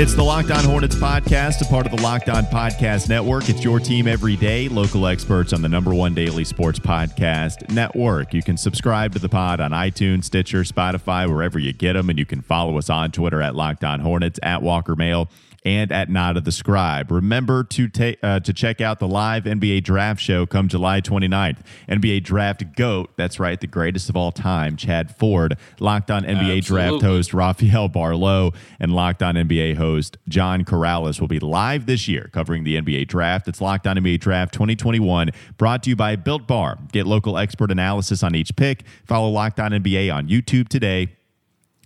It's the Locked On Hornets podcast, a part of the Locked On Podcast Network. It's your team every day, local experts on the number one daily sports podcast network. You can subscribe to the pod on iTunes, Stitcher, Spotify, wherever you get them, and you can follow us on Twitter at Locked On Hornets, at Walker Mail and at Nada the Scribe. Remember to take uh, to check out the live NBA draft show come July 29th. NBA Draft GOAT, that's right, the greatest of all time, Chad Ford, Locked On NBA Absolutely. Draft host Rafael Barlowe, and Locked On NBA host John Corrales will be live this year covering the NBA Draft. It's Locked On NBA Draft 2021, brought to you by Built Bar. Get local expert analysis on each pick. Follow Locked On NBA on YouTube today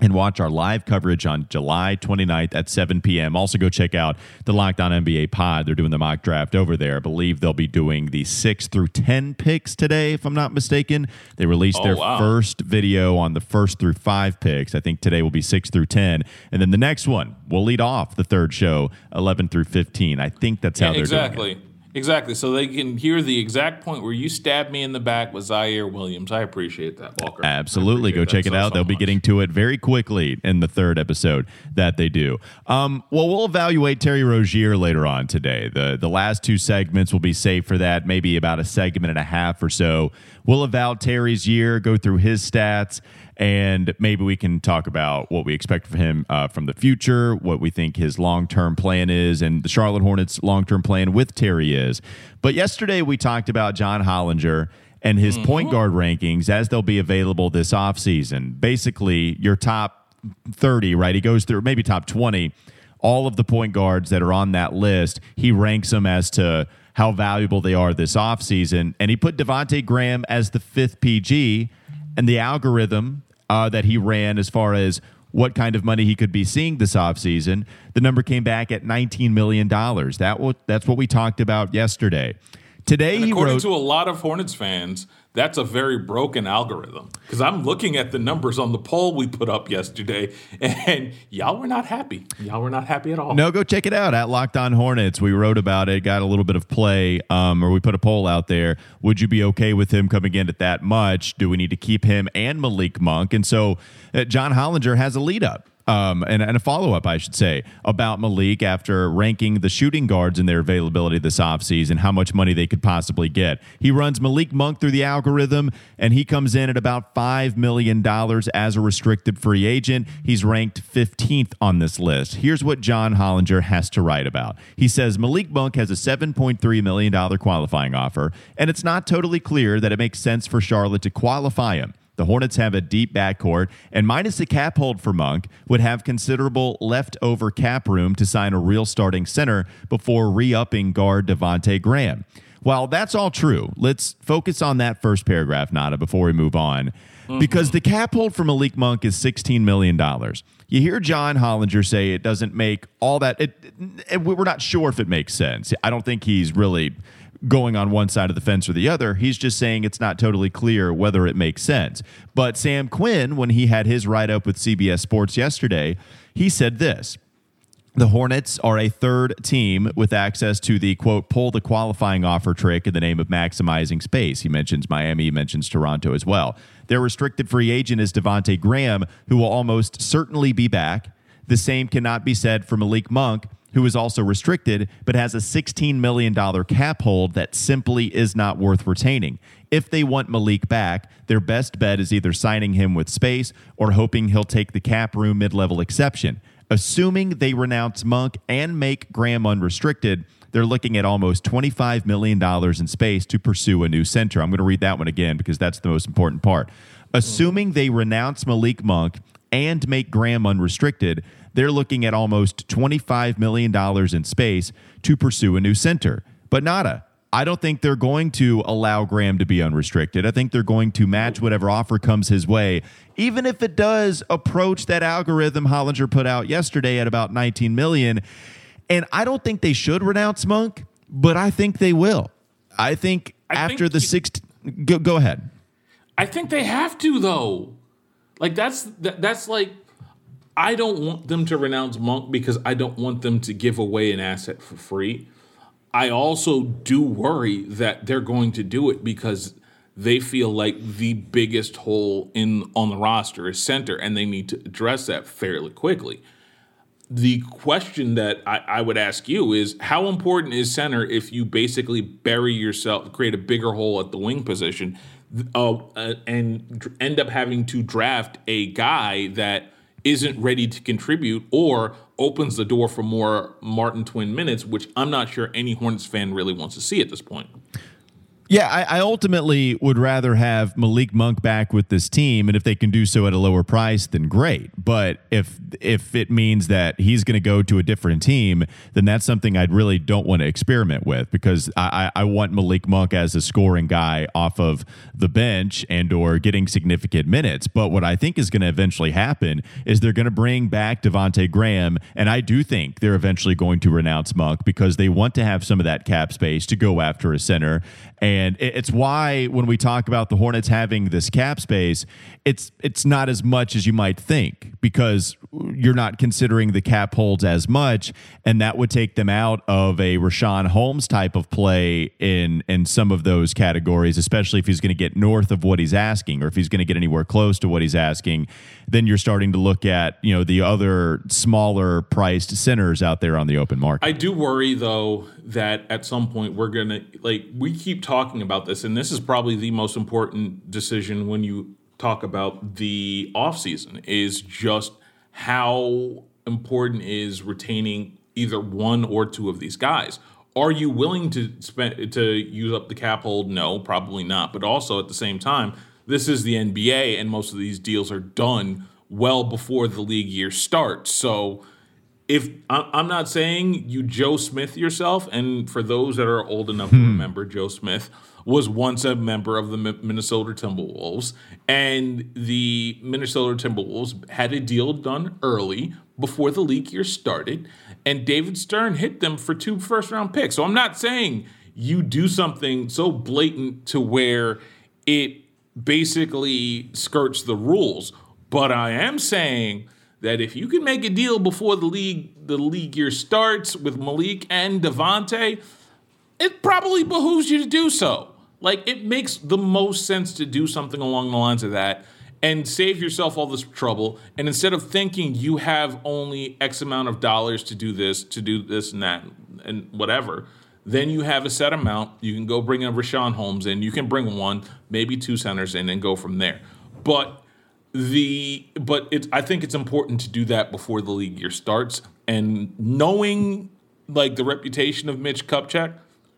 and watch our live coverage on July 29th at 7 p.m. Also, go check out the Locked On NBA pod. They're doing the mock draft over there. I believe they'll be doing the 6 through 10 picks today, if I'm not mistaken. They released Oh, their wow. first video on the first through five picks. I think today will be 6 through 10. And then the next one will lead off the third show, 11 through 15. I think that's how Yeah, they're doing it. exactly. Exactly. So they can hear the exact point where you stabbed me in the back with Ziaire Williams. I appreciate that, Walker. Absolutely. Go check it so, out. so They'll be getting to it very quickly in the third episode that they do. Um, well, we'll evaluate Terry Rozier later on today. The the last two segments will be safe for that, maybe about a segment and a half or so. We'll evaluate Terry's year, go through his stats, and maybe we can talk about what we expect from him uh, from the future, what we think his long term plan is, and the Charlotte Hornets' long term plan with Terry is. But yesterday we talked about John Hollinger and his point guard rankings as they'll be available this offseason. Basically, your top 30, right? He goes through maybe top 20. All of the point guards that are on that list, he ranks them as to how valuable they are this offseason. And he put Devonte Graham as the fifth PG. And the algorithm uh, that he ran as far as what kind of money he could be seeing this offseason, the number came back at $19 million. That that's what we talked about yesterday. Today, And he according wrote. to a lot of Hornets fans, that's a very broken algorithm. Because I'm looking at the numbers on the poll we put up yesterday, and y'all were not happy. Y'all were not happy at all. No, go check it out at Locked On Hornets. We wrote about it, got a little bit of play, um, or we put a poll out there. Would you be okay with him coming in at that much? Do we need to keep him and Malik Monk? And so uh, John Hollinger has a lead up. Um, and, and a follow up, I should say, about Malik after ranking the shooting guards and their availability this offseason, how much money they could possibly get. He runs Malik Monk through the algorithm, and he comes in at about $5 million as a restricted free agent. He's ranked 15th on this list. Here's what John Hollinger has to write about. He says Malik Monk has a $7.3 million qualifying offer, and it's not totally clear that it makes sense for Charlotte to qualify him. The Hornets have a deep backcourt, and minus the cap hold for Monk, would have considerable leftover cap room to sign a real starting center before re upping guard Devonte Graham. While that's all true, let's focus on that first paragraph, Nada, before we move on. Mm-hmm. Because the cap hold for Malik Monk is $16 million. You hear John Hollinger say it doesn't make all that, it, it, we're not sure if it makes sense. I don't think he's really going on one side of the fence or the other. He's just saying it's not totally clear whether it makes sense. But Sam Quinn, when he had his write up with CBS Sports yesterday, he said this. The Hornets are a third team with access to the quote, pull the qualifying offer trick in the name of maximizing space. He mentions Miami, he mentions Toronto as well. Their restricted free agent is Devonte Graham, who will almost certainly be back. The same cannot be said for Malik Monk, who is also restricted, but has a $16 million cap hold that simply is not worth retaining. If they want Malik back, their best bet is either signing him with space or hoping he'll take the cap room mid level exception. Assuming they renounce Monk and make Graham unrestricted, they're looking at almost $25 million in space to pursue a new center. I'm going to read that one again because that's the most important part. Assuming they renounce Malik Monk and make Graham unrestricted, they're looking at almost $25 million in space to pursue a new center. But nada. I don't think they're going to allow Graham to be unrestricted. I think they're going to match whatever offer comes his way, even if it does approach that algorithm Hollinger put out yesterday at about 19 million. And I don't think they should renounce Monk, but I think they will. I think I after think the sixth, go, go ahead. I think they have to though. Like that's that, that's like I don't want them to renounce Monk because I don't want them to give away an asset for free. I also do worry that they're going to do it because they feel like the biggest hole in on the roster is center, and they need to address that fairly quickly. The question that I, I would ask you is how important is center if you basically bury yourself, create a bigger hole at the wing position, uh, uh, and end up having to draft a guy that isn't ready to contribute or opens the door for more Martin Twin minutes, which I'm not sure any Hornets fan really wants to see at this point. Yeah, I, I, ultimately would rather have Malik Monk back with this team, and if they can do so at a lower price, then great. But if if it means that he's going to go to a different team, then that's something I really don't want to experiment with because I, I want Malik Monk as a scoring guy off of the bench and or getting significant minutes. But what I think is going to eventually happen is they're going to bring back Devonte Graham, and I do think they're eventually going to renounce Monk because they want to have some of that cap space to go after a center. And it's why when we talk about the Hornets having this cap space, it's it's not as much as you might think because you're not considering the cap holds as much, and that would take them out of a Richaun Holmes type of play in in some of those categories, especially if he's going to get north of what he's asking, or if he's going to get anywhere close to what he's asking. Then you're starting to look at you know the other smaller priced centers out there on the open market. I do worry though that at some point we're gonna like we keep talking about this, and this is probably the most important decision when you talk about the off season is just how important is retaining either one or two of these guys. Are you willing to spend to use up the cap hold? No, probably not. But also at the same time, this is the NBA, and most of these deals are done well before the league year starts. So if I'm not saying you Joe Smith yourself, and for those that are old enough hmm. to remember, Joe Smith was once a member of the Minnesota Timberwolves, and the Minnesota Timberwolves had a deal done early before the league year started, and David Stern hit them for two first round picks. So I'm not saying you do something so blatant to where it basically skirts the rules, but I am saying that if you can make a deal before the league the league year starts with Malik and Devonte, it probably behooves you to do so. Like it makes the most sense to do something along the lines of that and save yourself all this trouble. And instead of thinking you have only X amount of dollars to do this, to do this and that, and whatever, then you have a set amount. You can go bring in Richaun Holmes in. You can bring one, maybe two centers in, and go from there. But the but it's I think it's important to do that before the league year starts. And knowing like the reputation of Mitch Kupchak,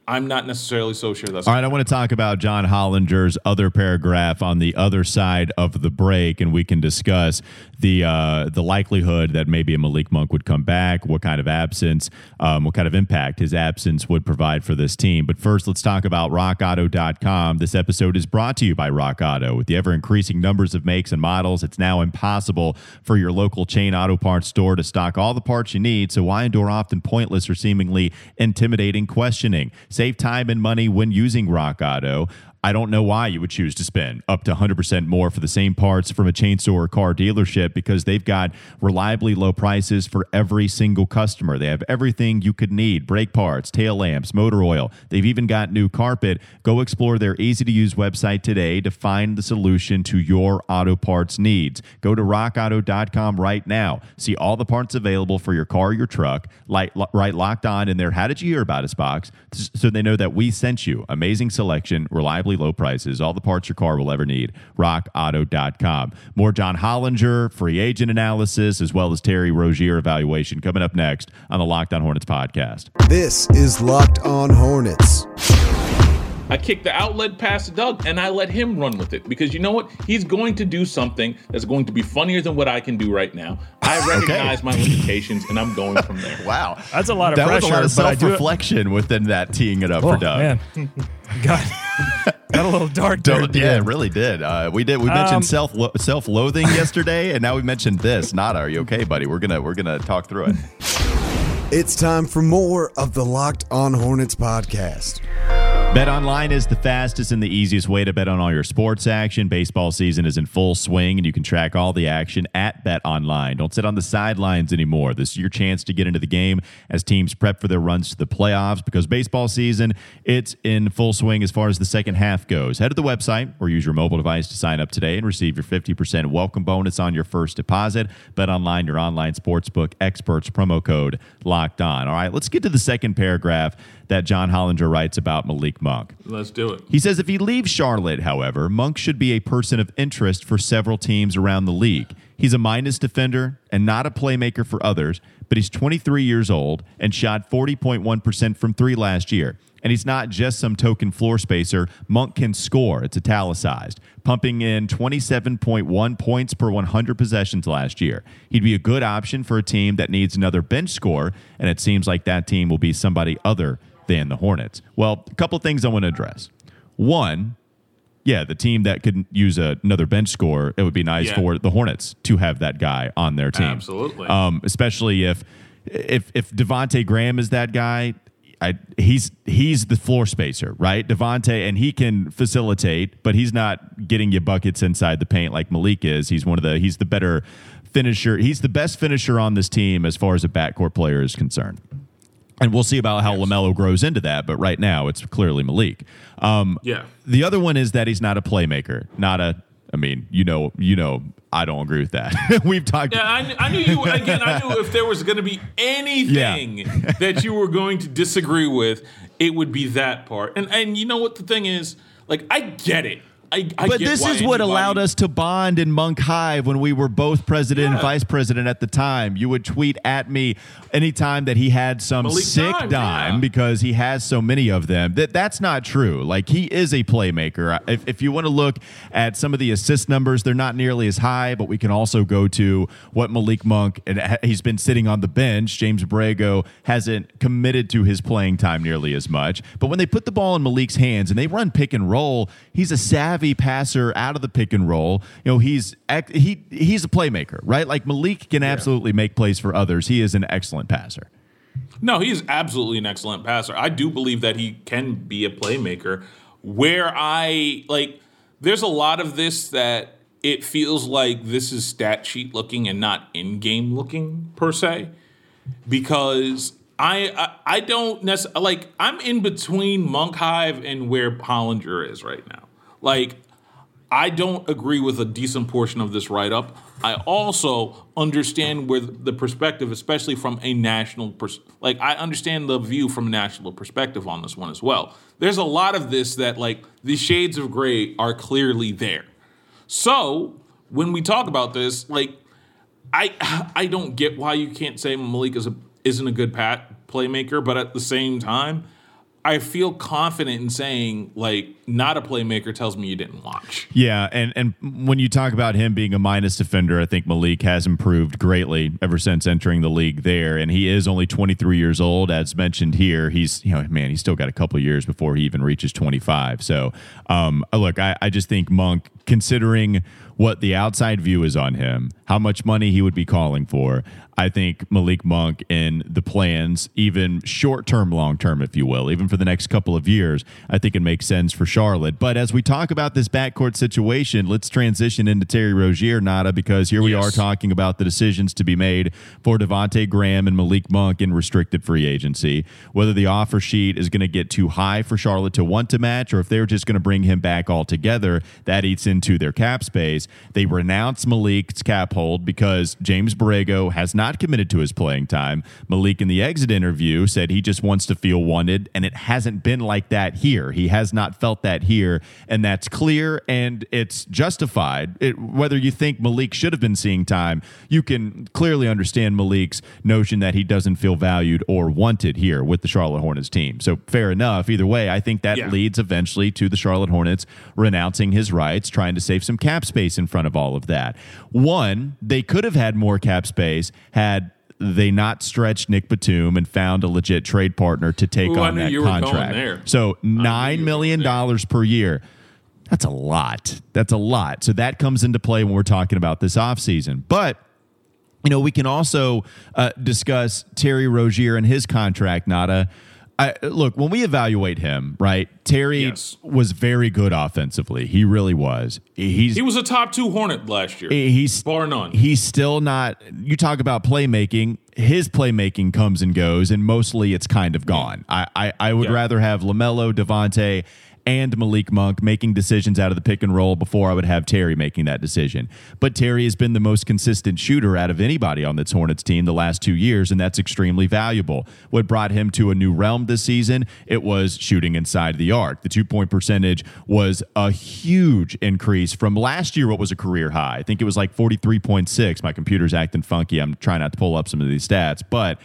I'm not necessarily so sure that's all right. I want to talk about John Hollinger's other paragraph on the other side of the break, and we can discuss the uh, the likelihood that maybe a Malik Monk would come back, what kind of absence, um, what kind of impact his absence would provide for this team. But first, let's talk about RockAuto.com. This episode is brought to you by Rock Auto. With the ever increasing numbers of makes and models, it's now impossible for your local chain auto parts store to stock all the parts you need. So why endure often pointless or seemingly intimidating questioning? Save time and money when using Rock Auto. I don't know why you would choose to spend up to 100% more for the same parts from a chainsaw or car dealership because they've got reliably low prices for every single customer. They have everything you could need brake parts, tail lamps, motor oil. They've even got new carpet. Go explore their easy to use website today to find the solution to your auto parts needs. Go to rockauto.com right now. See all the parts available for your car your truck, like, right locked on in their How Did You Hear About Us box so they know that we sent you. Amazing selection, reliably low prices, all the parts your car will ever need. RockAuto.com. More John Hollinger, free agent analysis, as well as Terry Rozier evaluation coming up next on the Locked On Hornets podcast. This is Locked On Hornets. I kicked the outlet past Doug and I let him run with it because you know what? He's going to do something that's going to be funnier than what I can do right now. I recognize okay. my limitations and I'm going from there. wow. That's a lot of that pressure. was a lot of self reflection within that teeing it up oh, for Doug. Man. got, got a little dark there. yeah, it really did. Uh, we did. We mentioned um, self self loathing yesterday, and now we mentioned this. Not are you okay, buddy? We're gonna we're gonna talk through it. It's time for more of the Locked On Hornets podcast. Bet online is the fastest and the easiest way to bet on all your sports action. Baseball season is in full swing, and you can track all the action at Bet Online. Don't sit on the sidelines anymore. This is your chance to get into the game as teams prep for their runs to the playoffs because baseball season it's in full swing as far as the second half goes. Head to the website or use your mobile device to sign up today and receive your 50% welcome bonus on your first deposit. Bet Online, your online sportsbook experts promo code locked on. All right, let's get to the second paragraph that John Hollinger writes about Malik Monk. Let's do it. He says if he leaves Charlotte, however, Monk should be a person of interest for several teams around the league. He's a minus defender and not a playmaker for others, but he's 23 years old and shot 40.1% from three last year. And he's not just some token floor spacer. Monk can score. It's italicized, pumping in 27.1 points per 100 possessions last year. He'd be a good option for a team that needs another bench score, and it seems like that team will be somebody other than the Hornets. Well, a couple things I want to address. One, yeah, the team that could use a, another bench score, it would be nice Yeah. for the Hornets to have that guy on their team. Absolutely. Um, especially if if if Devonte Graham is that guy, I, he's he's the floor spacer, right? Devonte, and he can facilitate, but he's not getting you buckets inside the paint like Malik is. He's one of the he's the better finisher. He's the best finisher on this team as far as a backcourt player is concerned. And we'll see about how LaMelo grows into that. But right now, it's clearly Malik. Um, Yeah. The other one is that he's not a playmaker, not a. I mean, you know, you know, I don't agree with that. We've talked. Yeah, I, I knew you. Again, I knew if there was going to be anything that you were going to disagree with, it would be that part. And and you know what the thing is? Like, I get it. I, I But this is what anybody- allowed us to bond in Monk Hive when we were both president and vice president at the time. You would tweet at me anytime that he had some Malik sick Dimes, dime yeah. because he has so many of them. That that's not true. Like he is a playmaker. If, if you want to look at some of the assist numbers, they're not nearly as high, but we can also go to what Malik Monk and he's been sitting on the bench. James Borrego hasn't committed to his playing time nearly as much. But when they put the ball in Malik's hands and they run pick and roll, he's a savvy passer out of the pick and roll. You know, he's he he's a playmaker, right? Like Malik can absolutely make plays for others. He is an excellent passer. No, he is absolutely an excellent passer. I do believe that he can be a playmaker. Where I like, there's a lot of this that it feels like this is stat sheet looking and not in game looking per se, because I I, I don't necessarily like I'm in between Monk Hive and where Hollinger is right now. Like I don't agree with a decent portion of this write up. I also understand where the perspective, especially from a national, pers- like I understand the view from a national perspective on this one as well. There's a lot of this that like the shades of gray are clearly there. So when we talk about this, like I I don't get why you can't say Malik is a isn't a good pat playmaker, but at the same time, I feel confident in saying like not a playmaker tells me you didn't watch. Yeah, and and when you talk about him being a minus defender, I think Malik has improved greatly ever since entering the league there, and he is only 23 years old, as mentioned here. He's you know man, he's still got a couple years before he even reaches 25. So, um, look, I, I just think Monk, considering what the outside view is on him, how much money he would be calling for. I think Malik Monk in the plans, even short term, long term, if you will, even for the next couple of years, I think it makes sense for Charlotte. But as we talk about this backcourt situation, let's transition into Terry Rozier, Nada, because here we Yes. are talking about the decisions to be made for Devonte Graham and Malik Monk in restricted free agency. Whether the offer sheet is going to get too high for Charlotte to want to match, or if they're just going to bring him back altogether, that eats into their cap space. They renounce Malik's cap hold because James Borrego has not committed to his playing time. Malik, in the exit interview, said he just wants to feel wanted, and it hasn't been like that here. He has not felt that here, and that's clear and it's justified. It, whether you think Malik should have been seeing time, you can clearly understand Malik's notion that he doesn't feel valued or wanted here with the Charlotte Hornets team. So fair enough. Either way, I think that Yeah. leads eventually to the Charlotte Hornets renouncing his rights, trying to save some cap space in front of all of that. One, they could have had more cap space had they not stretched Nick Batum and found a legit trade partner to take Ooh, on that you were going contract. So nine million dollars per year. That's a lot. That's a lot. So that comes into play when we're talking about this offseason. But you know, we can also uh, discuss Terry Rozier and his contract, Nada. I look when we evaluate him, right? Terry Yes. was very good offensively. He really was. He's He was a top two Hornet last year, he's bar none. He's still not. You talk about playmaking. His playmaking comes and goes, and mostly it's kind of gone. I I, I would Yeah. rather have Lamelo, Devonte, and Malik Monk making decisions out of the pick and roll before I would have Terry making that decision. But Terry has been the most consistent shooter out of anybody on this Hornets team the last two years, and that's extremely valuable. What brought him to a new realm this season? It was shooting inside the arc. The two point percentage was a huge increase from last year, what was a career high. I think it was like 43.6. My computer's acting funky. I'm trying not to pull up some of these stats, but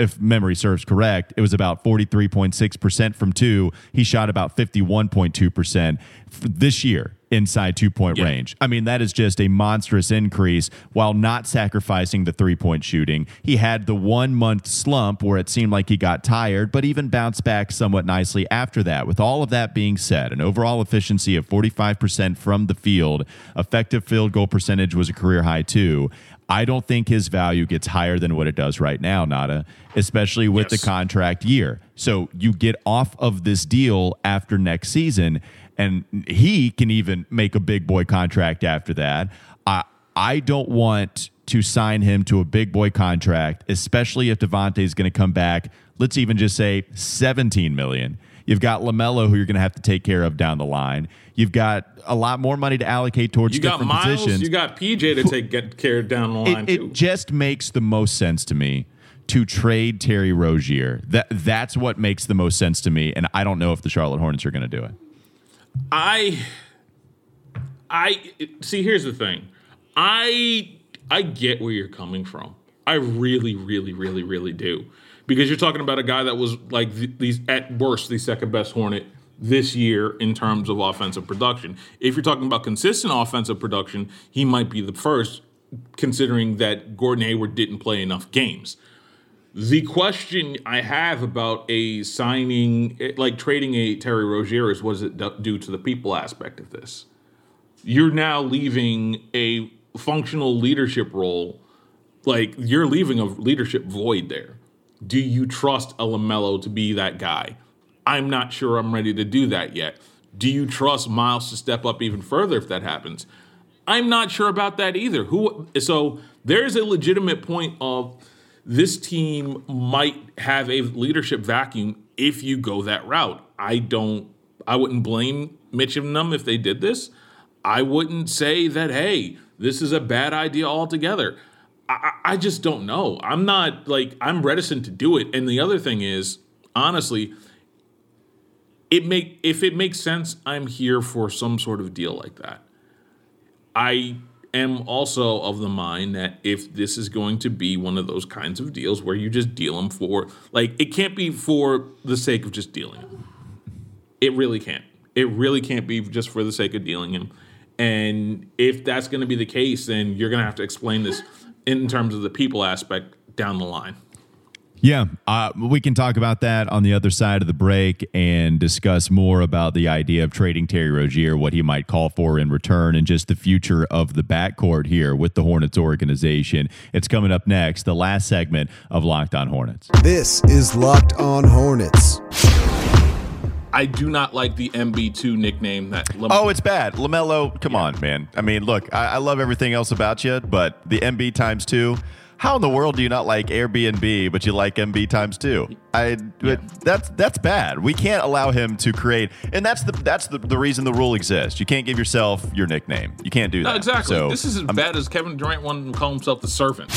if memory serves correct, it was about 43.6% from two. He shot about 51.2% this year inside two point Yeah. range. I mean, that is just a monstrous increase while not sacrificing the three point shooting. He had the one month slump where it seemed like he got tired, but even bounced back somewhat nicely after that. With all of that being said, an overall efficiency of 45% from the field, effective field goal percentage was a career high too. I don't think his value gets higher than what it does right now, Nada, especially with Yes. the contract year. So you get off of this deal after next season, and he can even make a big boy contract after that. I I don't want to sign him to a big boy contract, especially if Devonte is going to come back. Let's even just say 17 million. You've got Lamelo, who you're going to have to take care of down the line. You've got a lot more money to allocate towards you got different Miles, positions you got PJ to take get care down the line it, too. it just makes the most sense to me to trade Terry Rozier. That that's what makes the most sense to me, and I don't know if the Charlotte Hornets are going to do it. I I see here's the thing. I I get where you're coming from. I really really really really do. Because you're talking about a guy that was like the, these at worst the second best Hornet this year in terms of offensive production. If you're talking about consistent offensive production, he might be the first considering that Gordon Hayward didn't play enough games. The question I have about a signing, eh, like trading a Terry Rozier, is what does it do- do to the people aspect of this? You're now leaving a functional leadership role, like you're leaving a leadership void there. Do you trust a LaMelo to be that guy? I'm not sure I'm ready to do that yet. Do you trust Miles to step up even further if that happens? I'm not sure about that either. Who so there's a legitimate point of this team might have a leadership vacuum if you go that route. I don't I wouldn't blame Mitch and them if they did this. I wouldn't say that, hey, this is a bad idea altogether. I, I just don't know. I'm not like I'm reticent to do it. And the other thing is, honestly, it make if it makes sense, I'm here for some sort of deal like that. I am also of the mind that if this is going to be one of those kinds of deals where you just deal them for like it can't be for the sake of just dealing them. It really can't. It really can't be just for the sake of dealing him. And if that's going to be the case, then you're going to have to explain this in terms of the people aspect down the line. Yeah, uh, we can talk about that on the other side of the break and discuss more about the idea of trading Terry Rozier, what he might call for in return, and just the future of the backcourt here with the Hornets organization. It's coming up next, the last segment of Locked On Hornets. This is Locked On Hornets. I do not like the MB2 nickname that Lam- Oh, it's bad. LaMelo, come on, man. I mean, look, I, I love everything else about you, but the MB times two. How in the world do you not like Airbnb, but you like MB times two? I but that's that's bad. We can't allow him to create, and that's the that's the, the reason the rule exists. You can't give yourself your nickname. You can't do that. No, exactly. So, this is as bad as Kevin Durant wanting to call himself the servant.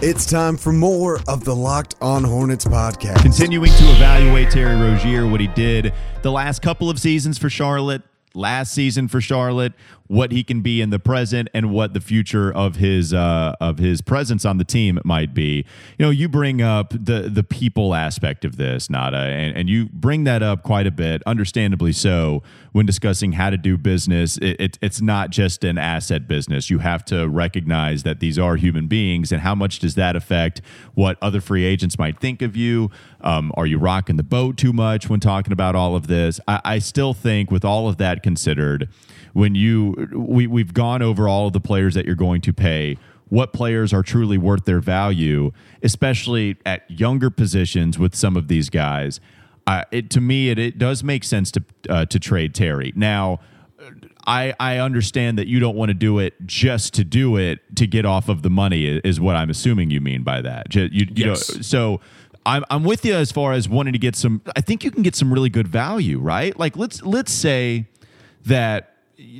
It's time for more of the Locked On Hornets podcast. continuing to evaluate Terry Rozier, what he did the last couple of seasons for Charlotte, last season for Charlotte, what he can be in the present, and what the future of his uh, of his presence on the team might be. You know, you bring up the the people aspect of this, Nada, and, and you bring that up quite a bit, understandably so, when discussing how to do business. It, it, it's not just an asset business. You have to recognize that these are human beings, and how much does that affect what other free agents might think of you? Um, are you rocking the boat too much when talking about all of this? I, I still think, with all of that considered, when you we we've gone over all of the players that you're going to pay. what players are truly worth their value, especially at younger positions with some of these guys. Uh, it, to me, it, it does make sense to uh, to trade Terry now. I, I understand that you don't want to do it just to do it to get off of the money is what I'm assuming you mean by that. You, you yes. know, so I'm I'm with you as far as wanting to get some. I think you can get some really good value, right? Like let's let's say that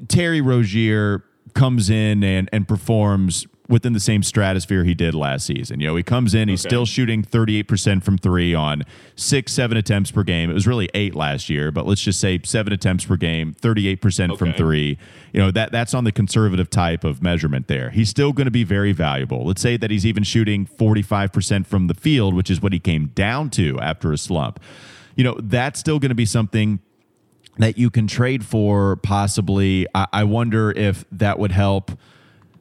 Terry Rozier comes in and and performs within the same stratosphere he did last season. You know, he comes in, he's okay. still shooting 38% from three on six, seven attempts per game. It was really eight last year, but let's just say seven attempts per game, 38% okay. from three. You know, that that's on the conservative type of measurement there. He's still going to be very valuable. Let's say that he's even shooting 45% from the field, which is what he came down to after a slump. You know, that's still going to be something that you can trade for possibly. I, I wonder if that would help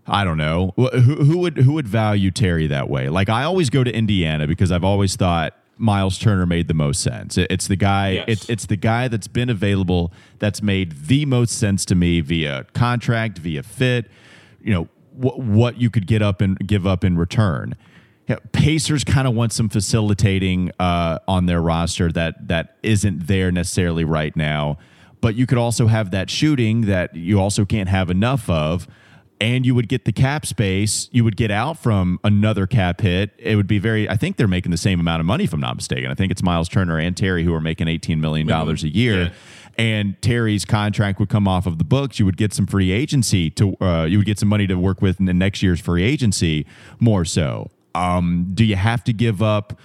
I don't know who, who would who would value Terry that way. Like I always go to Indiana because I've always thought Miles Turner made the most sense. It's the guy. Yes. It's it's the guy that's been available that's made the most sense to me via contract, via fit. You know wh- what you could get up and give up in return. Pacers kind of want some facilitating uh, on their roster that that isn't there necessarily right now. But you could also have that shooting that you also can't have enough of and you would get the cap space. You would get out from another cap hit. It would be very. I think they're making the same amount of money, if I'm not mistaken. I think it's Miles Turner and Terry who are making 18 million dollars a year. Yeah. And Terry's contract would come off of the books. You would get some free agency to. Uh, you would get some money to work with in the next year's free agency. More so, um, do you have to give up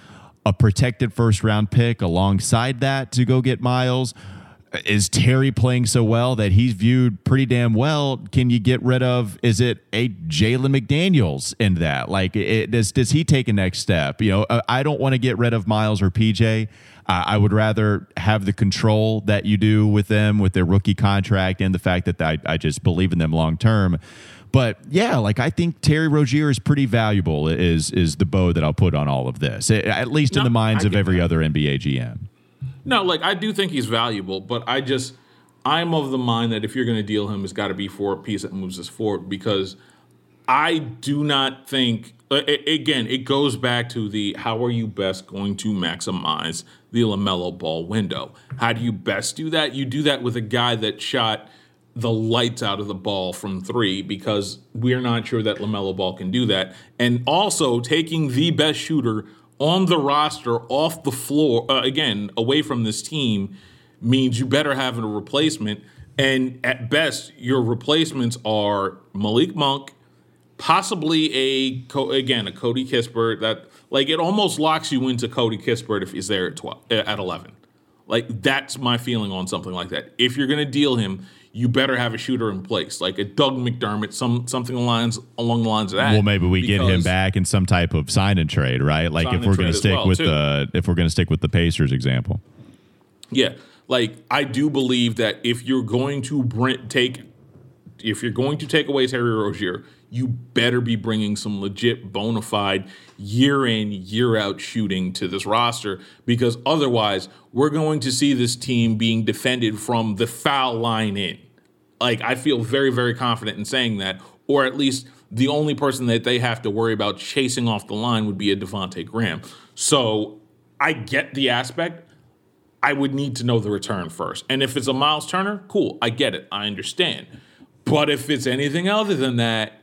a protected first round pick alongside that to go get Miles? is Terry playing so well that he's viewed pretty damn well? Can you get rid of? Is it a Jalen McDaniels in that? Like, it, does does he take a next step? You know, uh, I don't want to get rid of Miles or PJ. I would rather have the control that you do with them with their rookie contract and the fact that I, I just believe in them long term. But yeah, like I think Terry Rozier is pretty valuable. Is is the bow that I'll put on all of this, at least no, in the minds of every that. other NBA GM. No, like I do think he's valuable, but I just I'm of the mind that if you're going to deal him, it's got to be for a piece that moves us forward because I do not think. Again, it goes back to the how are you best going to maximize the LaMelo ball window? How do you best do that? You do that with a guy that shot the lights out of the ball from three because we're not sure that LaMelo ball can do that. And also taking the best shooter on the roster off the floor, uh, again, away from this team, means you better have a replacement. And at best, your replacements are Malik Monk, possibly a again a Corey Kispert. That like it almost locks you into Corey Kispert if he's there at twelve at eleven. Like that's my feeling on something like that. If you're going to deal him, you better have a shooter in place, like a Doug McDermott, some something along lines along the lines of that. Well, maybe we get him back in some type of sign and trade, right? Like if we're going to stick well, with too. the if we're going to stick with the Pacers example. Yeah, like I do believe that if you're going to bring, take if you're going to take away Terry Rozier, you better be bringing some legit bona fide year in, year out shooting to this roster because otherwise we're going to see this team being defended from the foul line in. Like, I feel very, very confident in saying that, or at least the only person that they have to worry about chasing off the line would be a Devonte Graham. So I get the aspect. I would need to know the return first. And if it's a Miles Turner, cool. I get it. I understand. But if it's anything other than that,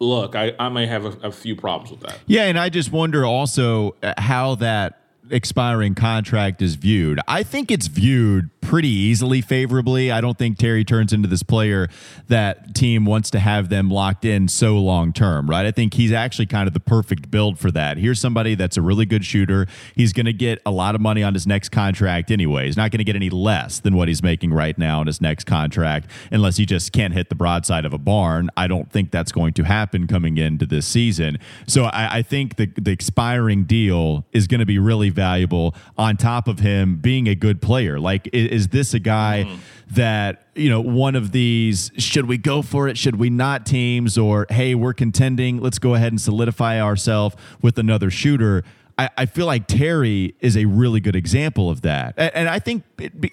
look, I, I may have a, a few problems with that. Yeah, and I just wonder also uh, how that expiring contract is viewed. I think it's viewed pretty easily favorably. I don't think Terry turns into this player that team wants to have them locked in so long term, right? I think he's actually kind of the perfect build for that. Here's somebody that's a really good shooter. He's going to get a lot of money on his next contract anyway. He's not going to get any less than what he's making right now on his next contract unless he just can't hit the broadside of a barn. I don't think that's going to happen coming into this season. So I, I think the, the expiring deal is going to be really valuable on top of him being a good player. Like, is this a guy mm. that you know one of these should we go for it should we not teams or hey we're contending let's go ahead and solidify ourselves with another shooter I, I feel like Terry is a really good example of that, and, and I think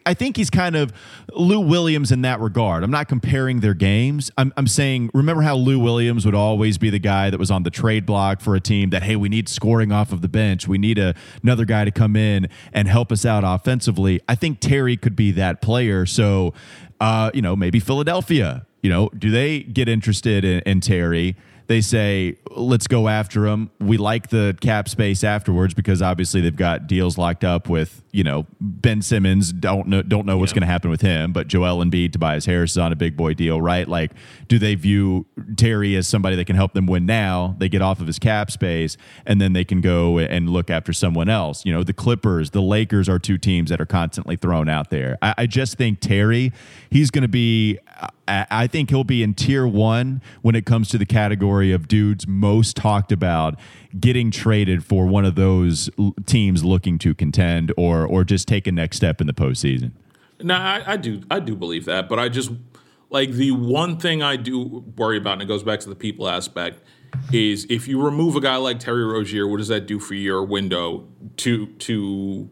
I think he's kind of Lou Williams in that regard. I'm not comparing their games. I'm, I'm saying, remember how Lou Williams would always be the guy that was on the trade block for a team that hey, we need scoring off of the bench, we need a, another guy to come in and help us out offensively. I think Terry could be that player. So, uh, you know, maybe Philadelphia. You know, do they get interested in, in Terry? They say let's go after him. We like the cap space afterwards because obviously they've got deals locked up with you know Ben Simmons. Don't know don't know what's going to happen with him, but Joel Embiid, Tobias Harris is on a big boy deal, right? Like, do they view Terry as somebody that can help them win now? They get off of his cap space, and then they can go and look after someone else. You know, the Clippers, the Lakers are two teams that are constantly thrown out there. I, I just think Terry, he's going to be I think he'll be in tier one when it comes to the category of dudes most talked about getting traded for one of those teams looking to contend or or just take a next step in the postseason. No, I, I do I do believe that, but I just like the one thing I do worry about, and it goes back to the people aspect, is if you remove a guy like Terry Rozier, what does that do for your window to to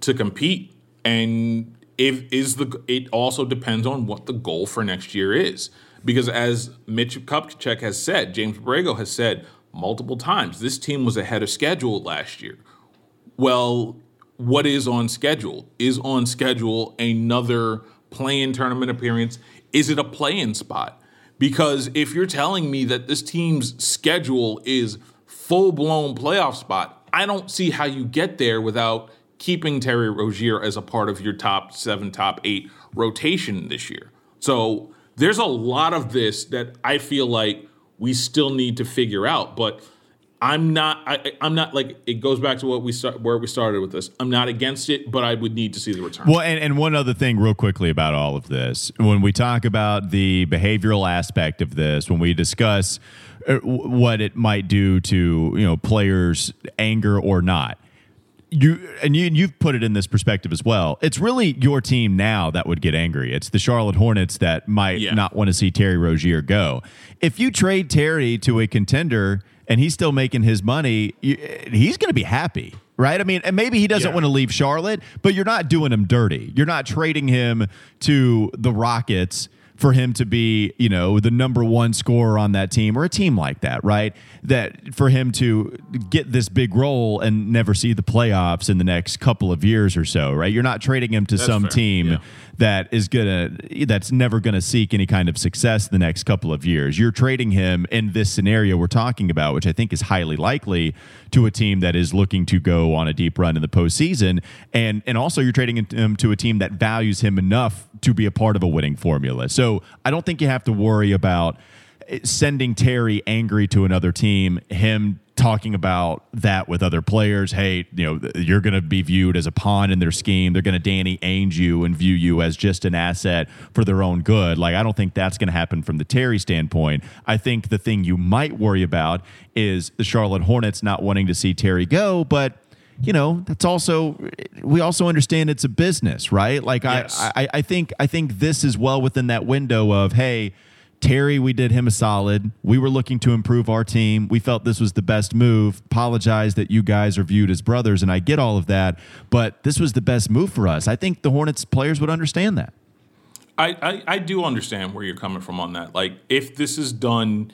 to compete? And if is the it also depends on what the goal for next year is because as Mitch Kupchak has said, James Borrego has said multiple times, this team was ahead of schedule last year. Well, what is on schedule? Is on schedule another play-in tournament appearance? Is it a play-in spot? Because if you're telling me that this team's schedule is full-blown playoff spot, I don't see how you get there without keeping Terry Rozier as a part of your top seven, top eight rotation this year. So there's a lot of this that I feel like we still need to figure out. But I'm not. I, am not like it goes back to what we start where we started with this. I'm not against it, but I would need to see the return. Well, and, and one other thing, real quickly about all of this, when we talk about the behavioral aspect of this, when we discuss uh, what it might do to you know players' anger or not you and you you've put it in this perspective as well. It's really your team now that would get angry. It's the Charlotte Hornets that might yeah. not want to see Terry Rozier go. If you trade Terry to a contender and he's still making his money, he's going to be happy. Right. I mean, and maybe he doesn't yeah. want to leave Charlotte, but you're not doing him dirty. You're not trading him to the Rockets for him to be, you know, the number one scorer on that team or a team like that, right? That for him to get this big role and never see the playoffs in the next couple of years or so, right? You're not trading him to that's some fair. team yeah. that is gonna that's never gonna seek any kind of success the next couple of years. You're trading him in this scenario we're talking about, which I think is highly likely to a team that is looking to go on a deep run in the postseason, and and also you're trading him to a team that values him enough to be a part of a winning formula. So I don't think you have to worry about eh, sending Terry angry to another team, him talking about that with other players. Hey, you know, you're going to be viewed as a pawn in their scheme. They're going to Danny Ainge you and view you as just an asset for their own good. Like, I don't think that's going to happen from the Terry standpoint. I think the thing you might worry about is the Charlotte Hornets not wanting to see Terry go, but you know that's also we also understand it's a business right? Like yes. I, I i think i think this is well within that window of hey terry we did him a solid. We were looking to improve our team. We felt this was the best move. Apologize that you guys are viewed as brothers and i get all of that but this was the best move for us. I think the hornets players would understand that. I, I, I do understand where you're coming from on that. Like if this is done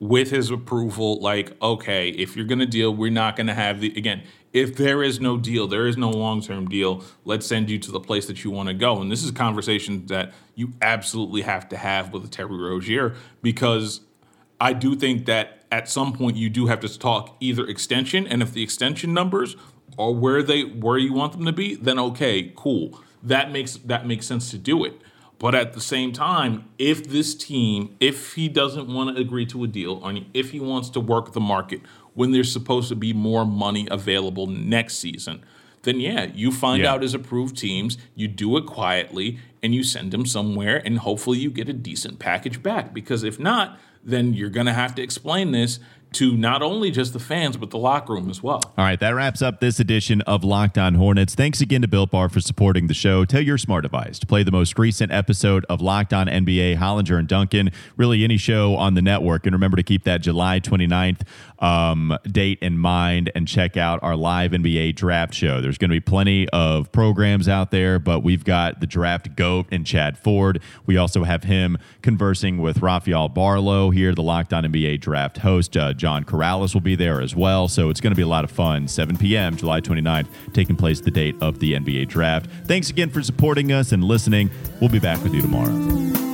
with his approval like okay if you're going to deal we're not going to have the again if there is no deal, there is no long term deal, let's send you to the place that you want to go. And this is a conversation that you absolutely have to have with Terry Rozier because I do think that at some point you do have to talk either extension, and if the extension numbers are where they where you want them to be, then okay, cool. That makes that makes sense to do it. But at the same time, if this team, if he doesn't want to agree to a deal, or if he wants to work the market when there's supposed to be more money available next season, then yeah, you find yeah. out his approved teams, you do it quietly, and you send him somewhere, and hopefully you get a decent package back. Because if not, then you're going to have to explain this to not only just the fans, but the locker room as well. All right, that wraps up this edition of Locked On Hornets. Thanks again to Built Bar for supporting the show. Tell your smart device to play the most recent episode of Locked On NBA, Hollinger and Duncan, really any show on the network. And remember to keep that July 29th um, date in mind and check out our live NBA draft show. There's going to be plenty of programs out there, but we've got the draft goat and Chad Ford. We also have him conversing with Rafael Barlowe here, the Locked On NBA draft host. Uh, John Corrales will be there as well. So it's going to be a lot of fun. 7 p.m., July 29th, taking place the date of the NBA draft. Thanks again for supporting us and listening. We'll be back with you tomorrow.